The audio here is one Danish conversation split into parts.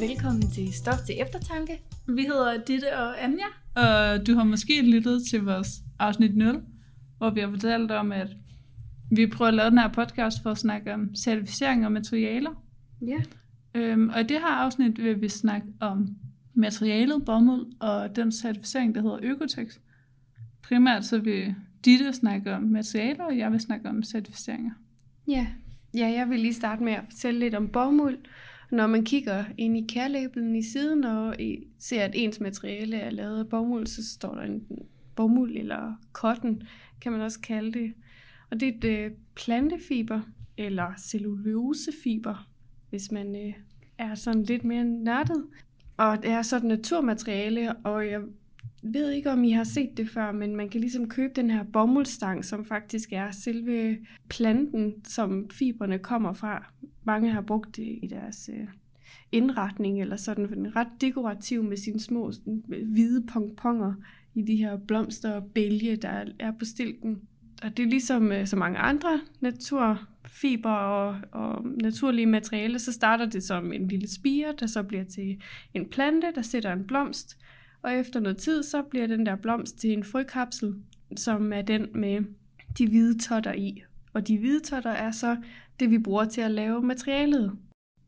velkommen til Stof til Eftertanke. Vi hedder Ditte og Anja, og du har måske lyttet til vores afsnit 0, hvor vi har fortalt om, at vi prøver at lave den her podcast for at snakke om certificering og materialer. Ja. Øhm, og i det her afsnit vil vi snakke om materialet bomuld og den certificering, der hedder Økotex. Primært så vil Ditte snakke om materialer, og jeg vil snakke om certificeringer. Ja. ja, jeg vil lige starte med at fortælle lidt om bomuld. Når man kigger ind i kærlabelen i siden og i- ser, at ens materiale er lavet af bomuld, så står der enten bomuld eller cotton, kan man også kalde det. Og det er et øh, plantefiber eller cellulosefiber, hvis man øh, er sådan lidt mere nørdet. Og det er sådan et naturmateriale, og jeg ved ikke, om I har set det før, men man kan ligesom købe den her bomuldstang, som faktisk er selve planten, som fiberne kommer fra. Mange har brugt det i deres øh, indretning, eller sådan, for den er ret dekorativ med sine små sådan, hvide pongponger i de her blomster og bælge, der er på stilken. Og det er ligesom øh, så mange andre naturfiber og, og naturlige materialer, så starter det som en lille spire, der så bliver til en plante, der sætter en blomst, og efter noget tid, så bliver den der blomst til en frøkapsel, som er den med de hvide totter i. Og de hvide totter er så det, vi bruger til at lave materialet.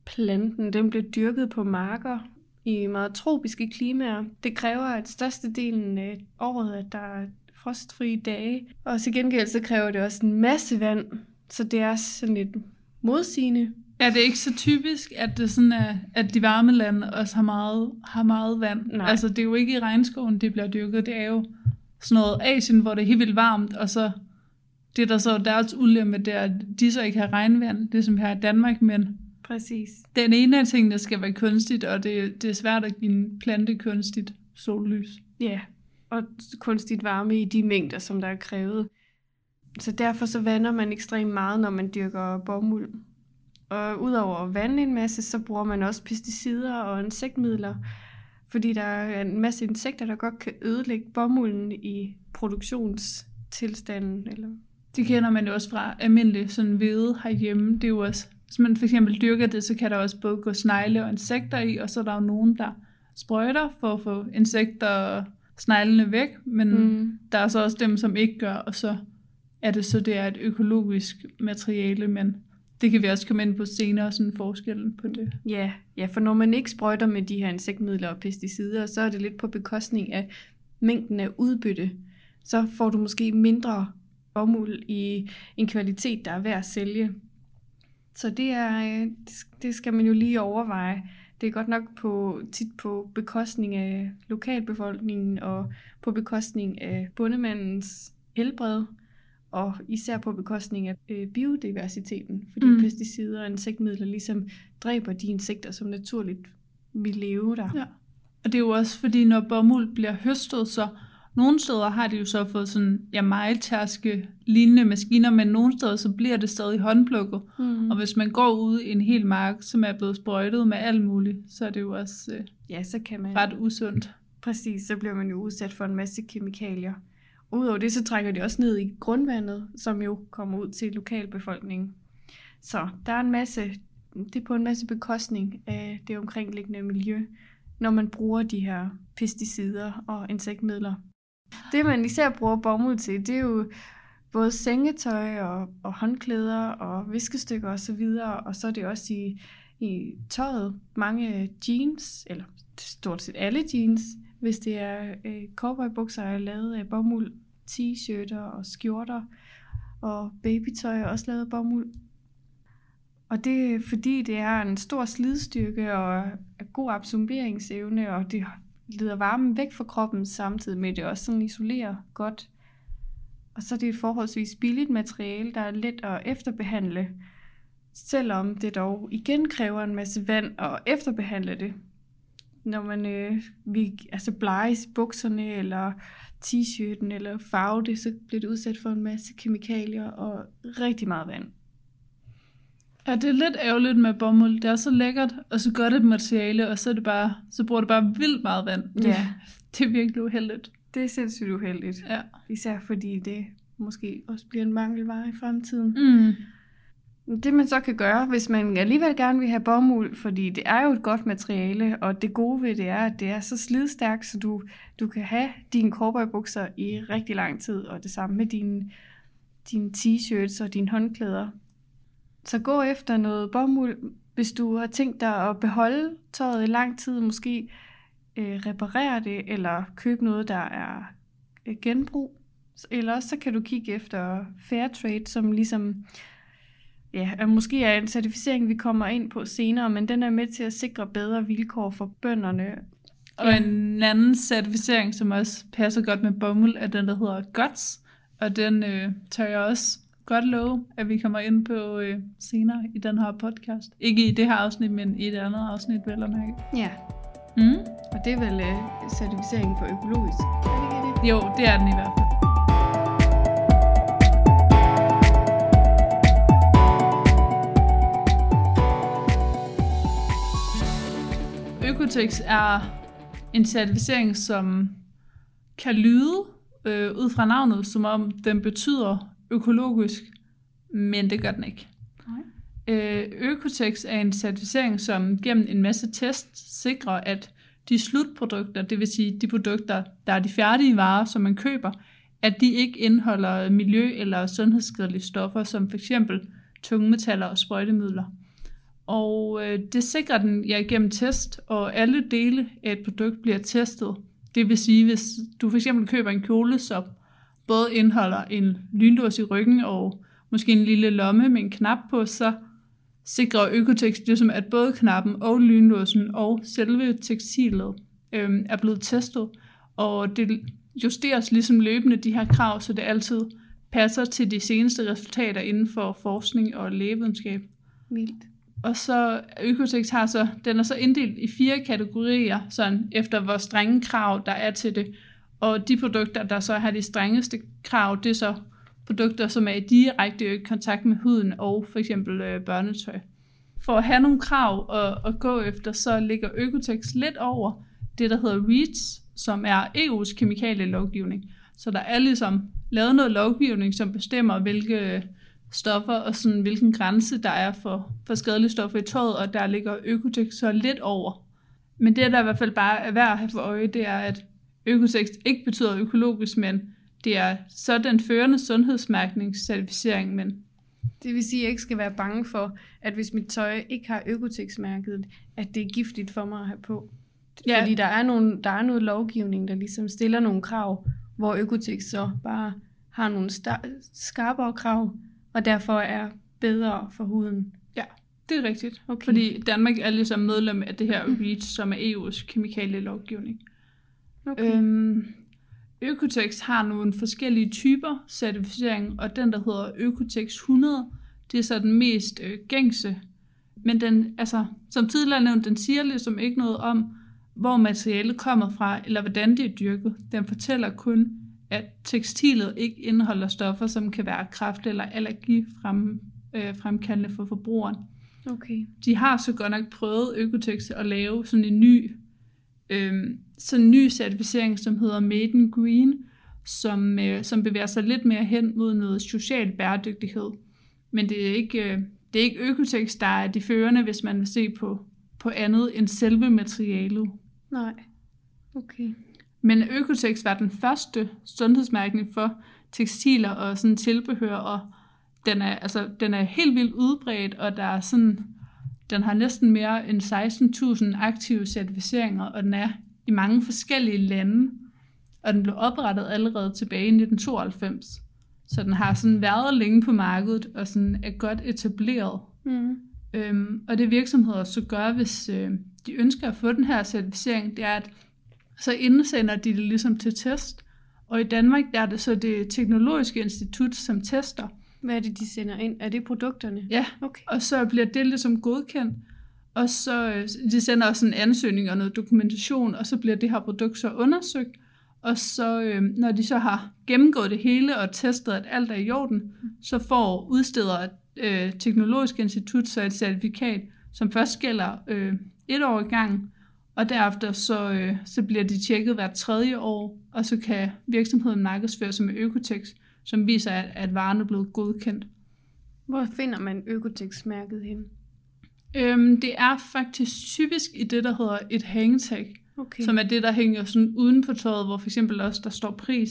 Planten, den bliver dyrket på marker i meget tropiske klimaer. Det kræver, at størstedelen af året, at der er frostfrie dage. Og til gengæld, så kræver det også en masse vand. Så det er sådan lidt modsigende. Er det ikke så typisk, at det sådan er, at de varme lande også har meget, har meget vand? Nej. Altså, det er jo ikke i regnskoven, det bliver dyrket. Det er jo sådan noget Asien, hvor det er helt vildt varmt, og så det, der så er deres ulempe, det er, at de så ikke har regnvand, det som vi har i Danmark, men Præcis. den ene af tingene skal være kunstigt, og det, det er svært at give en plante kunstigt sollys. Ja, og kunstigt varme i de mængder, som der er krævet. Så derfor så vander man ekstremt meget, når man dyrker bomuld. Og udover at vande en masse, så bruger man også pesticider og insektmidler, fordi der er en masse insekter, der godt kan ødelægge bomulden i produktionstilstanden. Eller... Det kender man jo også fra almindelig sådan hvede herhjemme. Det er jo også, hvis man for eksempel dyrker det, så kan der også både gå snegle og insekter i, og så er der jo nogen, der sprøjter for at få insekter og sneglene væk, men mm. Der er så også dem, som ikke gør, og så er det så, det er et økologisk materiale, men det kan vi også komme ind på senere, sådan forskellen på det. Ja, ja, for når man ikke sprøjter med de her insektmidler og pesticider, så er det lidt på bekostning af mængden af udbytte. Så får du måske mindre bomuld i en kvalitet, der er værd at sælge. Så det, er, øh, det det skal man jo lige overveje. Det er godt nok på, tit på bekostning af lokalbefolkningen og på bekostning af bondemandens helbred, og især på bekostning af øh, biodiversiteten, fordi Mm. pesticider og insektmidler ligesom dræber de insekter, som naturligt vil leve der. Ja. Og det er jo også fordi, når bomuld bliver høstet, så nogle steder har de jo så fået sådan, ja, majtærske lignende maskiner, men nogle steder så bliver det stadig håndplukket. Mm. Og hvis man går ude i en hel mark, som er blevet sprøjtet med alt muligt, så er det jo også øh, Ja, så kan man... ret usundt. Præcis, så bliver man jo udsat for en masse kemikalier. Udover det, så trækker de også ned i grundvandet, som jo kommer ud til lokalbefolkningen. Så der er en masse, det er på en masse bekostning af det omkringliggende miljø, når man bruger de her pesticider og insektmidler. Det man især bruger bomuld til, det er jo både sengetøj og, og håndklæder og viskestykker osv., og, så videre, og så er det også i, i tøjet. Mange jeans, eller stort set alle jeans, hvis det er øh, cowboybukser, er lavet af bomuld, t-shirter og skjorter, og babytøj er også lavet af bomuld. Og det er fordi, det er en stor slidstyrke og god absorberingsevne, og det leder varmen væk fra kroppen, samtidig med at det også sådan isolerer godt. Og så er det et forholdsvis billigt materiale, der er let at efterbehandle, selvom det dog igen kræver en masse vand at efterbehandle det. Når man øh, vi, altså bleges bukserne, eller t-shirten, eller farve det, så bliver det udsat for en masse kemikalier og rigtig meget vand. Ja, det er lidt ærgerligt med bomuld. Det er så lækkert, og så godt et materiale, og så, er det bare, så bruger det bare vildt meget vand. Det, Ja. det er virkelig uheldigt. Det er sindssygt uheldigt. Ja. Især fordi det måske også bliver en mangelvare i fremtiden. Mm. Det man så kan gøre, hvis man alligevel gerne vil have bomuld, fordi det er jo et godt materiale, og det gode ved det er, at det er så slidstærkt, så du, du kan have dine cowboybukser i rigtig lang tid, og det samme med dine, dine t-shirts og dine håndklæder. Så gå efter noget bomuld, hvis du har tænkt dig at beholde tøjet i lang tid, måske øh, reparere det, eller købe noget, der er øh, genbrug. Eller også så kan du kigge efter fair trade, som ligesom ja, er måske er en certificering, vi kommer ind på senere, men den er med til at sikre bedre vilkår for bønderne. Og en anden certificering, som også passer godt med bomuld, er den, der hedder GOTS, og den øh, tør jeg også godt love, at vi kommer ind på øh, senere i den her podcast. Ikke i det her afsnit, men i et andet afsnit, vel at mærke. Ja, Mm? og det er vel øh, certificering for økologisk. Er det ikke det? Jo, det er den i hvert fald. Økotex er en certificering, som kan lyde øh, ud fra navnet, som om den betyder økologisk, men det gør den ikke. Nej. Øh, Økotex er en certificering, som gennem en masse test sikrer, at de slutprodukter, det vil sige de produkter, der er de færdige varer, som man køber, at de ikke indeholder miljø- eller sundhedsskadelige stoffer, som f.eks. tungmetaller og sprøjtemidler. Og øh, det sikrer den ja, gennem test, og alle dele af et produkt bliver testet. Det vil sige, hvis du for eksempel køber en kjole, som både indeholder en lynlås i ryggen og måske en lille lomme med en knap på, så sikrer Økotex ligesom, at både knappen og lynlåsen og selve tekstilet øhm, er blevet testet. Og det justeres ligesom løbende de her krav, så det altid passer til de seneste resultater inden for forskning og lægevidenskab. Vildt. Og så Økotex har så, den er så inddelt i fire kategorier, sådan efter hvor strenge krav der er til det. Og de produkter, der så har de strengeste krav, det er så produkter, som er i direkte kontakt med huden og for eksempel øh, børnetøj. For at have nogle krav at, at gå efter, så ligger Økotex lidt over det, der hedder REACH, som er EU's kemikalielovgivning. Så der er ligesom lavet noget lovgivning, som bestemmer, hvilke stoffer og sådan, hvilken grænse der er for, for skadelige stoffer i tøjet, og der ligger Økotex så lidt over. Men det, der i hvert fald bare er værd at have for øje, det er, at Økotex ikke betyder økologisk, men det er så den førende sundhedsmærkningscertificering, men Det vil sige, at jeg ikke skal være bange for, at hvis mit tøj ikke har Økotex-mærket, at det er giftigt for mig at have på. Ja. Fordi der er, nogle, der er noget lovgivning, der ligesom stiller nogle krav, hvor Økotex så bare har nogle star- skarpere krav, og derfor er bedre for huden. det er rigtigt. Okay. Fordi Danmark er ligesom medlem af det her REACH, som er EU's kemikalielovgivning. Okay. Øhm, Økotex har nogle forskellige typer certificering, og den, der hedder Økotex 100, det er så den mest øh, gængse. Men den, altså, som tidligere nævnt, den siger ligesom ikke noget om, hvor materialet kommer fra, eller hvordan det er dyrket. Den fortæller kun, at tekstilet ikke indeholder stoffer, som kan være kræft- eller allergifrem, øh, fremkaldende for forbrugeren. okay. De har så godt nok prøvet Økotex at lave sådan en ny, øhm, sådan en ny certificering, som hedder Made in Green, som, øh, som bevæger sig lidt mere hen mod noget social bæredygtighed. Men det er ikke, øh, det er ikke Økotex, der er de førende, hvis man vil se på, på andet end selve materialet. Nej. Okay. Men Økotex var den første sundhedsmærkning for tekstiler og sådan tilbehør, og den er, altså, den er helt vildt udbredt, og der er sådan, den har næsten mere end 16.000 aktive certificeringer, og den er i mange forskellige lande, og den blev oprettet allerede tilbage i 1992. Så den har sådan været længe på markedet, og sådan er godt etableret. Mm. Øhm, og det virksomheder så gør, hvis øh, de ønsker at få den her certificering, det er, at så indsender de det ligesom til test. Og i Danmark der er det så det teknologiske institut, som tester. Hvad er det, de sender ind? Er det produkterne? Ja, Okay. og så bliver det ligesom godkendt. Og så øh, de sender også en ansøgning og noget dokumentation, og så bliver det her produkt så undersøgt. Og så øh, når de så har gennemgået det hele og testet, at alt er i orden, så får udsteder øh, Teknologisk Institut så et certifikat, som først gælder øh, et år i gang, og derefter så, øh, så bliver de tjekket hver tredje år, og så kan virksomheden markedsføre sig med Økotex, som viser, at, at varen er blevet godkendt. Hvor finder man Økotex-mærket hen? Øhm, det er faktisk typisk i det, der hedder et hangtag, Okay. som er det, der hænger sådan uden på tøjet, hvor for eksempel også der står pris.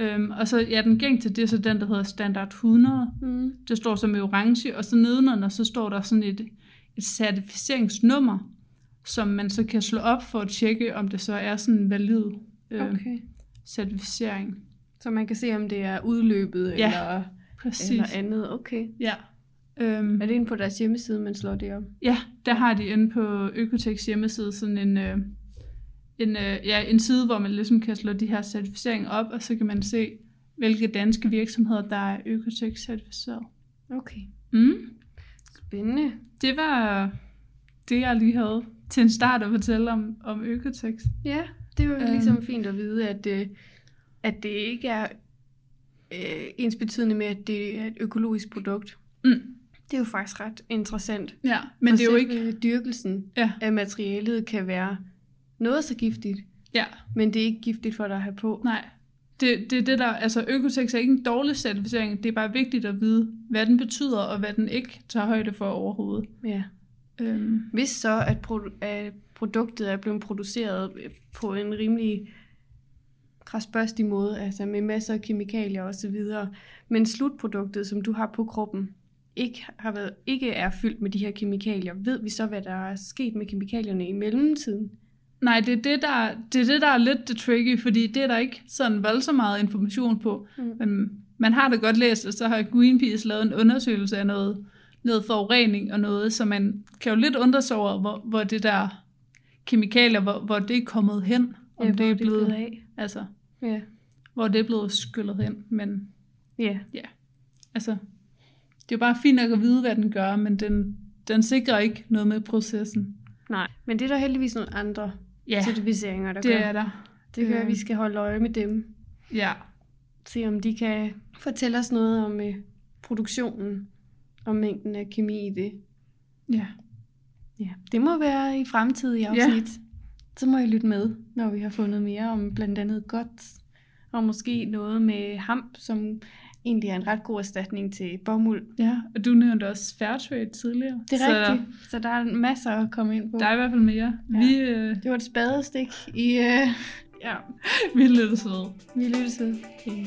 Øhm, og så, ja, den gængte, det er så den, der hedder standard 100. Mm. Det står som i orange, og så nedenunder, så står der sådan et, et certificeringsnummer, som man så kan slå op for at tjekke, om det så er sådan en valid øh, okay. Certificering. Så man kan se, om det er udløbet Ja, eller, Præcis. eller andet. Okay. Ja. Øhm, Er det inde på deres hjemmeside, man slår det op? ja, der har de inde på Økotex hjemmeside sådan en, øh, en, øh, ja, en side, hvor man ligesom kan slå de her certificeringer op, og så kan man se, hvilke danske virksomheder, der er Økotex certificeret. Okay. Mm. Spændende. Det var det, jeg lige havde til en start at fortælle om, om Økotex. Ja, det var Øhm. øhm. ligesom fint at vide, at, øh, at det ikke er øh, ens betydende med, at det er et økologisk produkt. Mm. Det er jo faktisk ret interessant. Ja, men det er jo ikke... dyrkelsen Ja, af materialet kan være noget så giftigt, ja, men det er ikke giftigt for dig at have på. nej. Det, det er det der, altså Økotex er ikke en dårlig certificering, det er bare vigtigt at vide, hvad den betyder, og hvad den ikke tager højde for overhovedet. Ja. Øhm, Hvis så, at, produ- at produktet er blevet produceret på en rimelig krasbørstig måde, altså med masser af kemikalier og så videre, men slutproduktet, som du har på kroppen, ikke, har været, ikke er fyldt med de her kemikalier, ved vi så, hvad der er sket med kemikalierne i mellemtiden? nej, det er det, der, det er det, der er lidt det tricky, fordi det er der ikke sådan voldsomt meget information på. Mm. Men man har da godt læst, og så har Greenpeace lavet en undersøgelse af noget, noget forurening og noget, så man kan jo lidt undre sig over, hvor, hvor det der kemikalier, hvor, hvor det er kommet hen, om Ja, det hvor er blevet, af. altså, Ja. hvor det er blevet skyllet hen, men ja. altså, det er jo bare fint nok at vide, hvad den gør, men den, den sikrer ikke noget med processen. Nej, men det er der heldigvis nogle andre Ja, certificeringer, der det gør. er der. Det gør, at vi Øh. skal holde øje med dem. Ja, Se om de kan fortælle os noget om øh, produktionen og mængden af kemi i det. ja. Ja, det må være i fremtidige Ja. afsnit. Så må I lytte med, når vi har fundet mere om blandt andet godt. Og måske noget med hamp, som egentlig er en ret god erstatning til bomuld. Ja, og du nævnte også Fairtrade tidligere. Det er så rigtigt. Så der er masser at komme ind på. Der er i hvert fald mere. Ja. Vi, øh, Det var et spadestik i... Øh, ja, vi lidt søde. vi lyttes ved. Okay.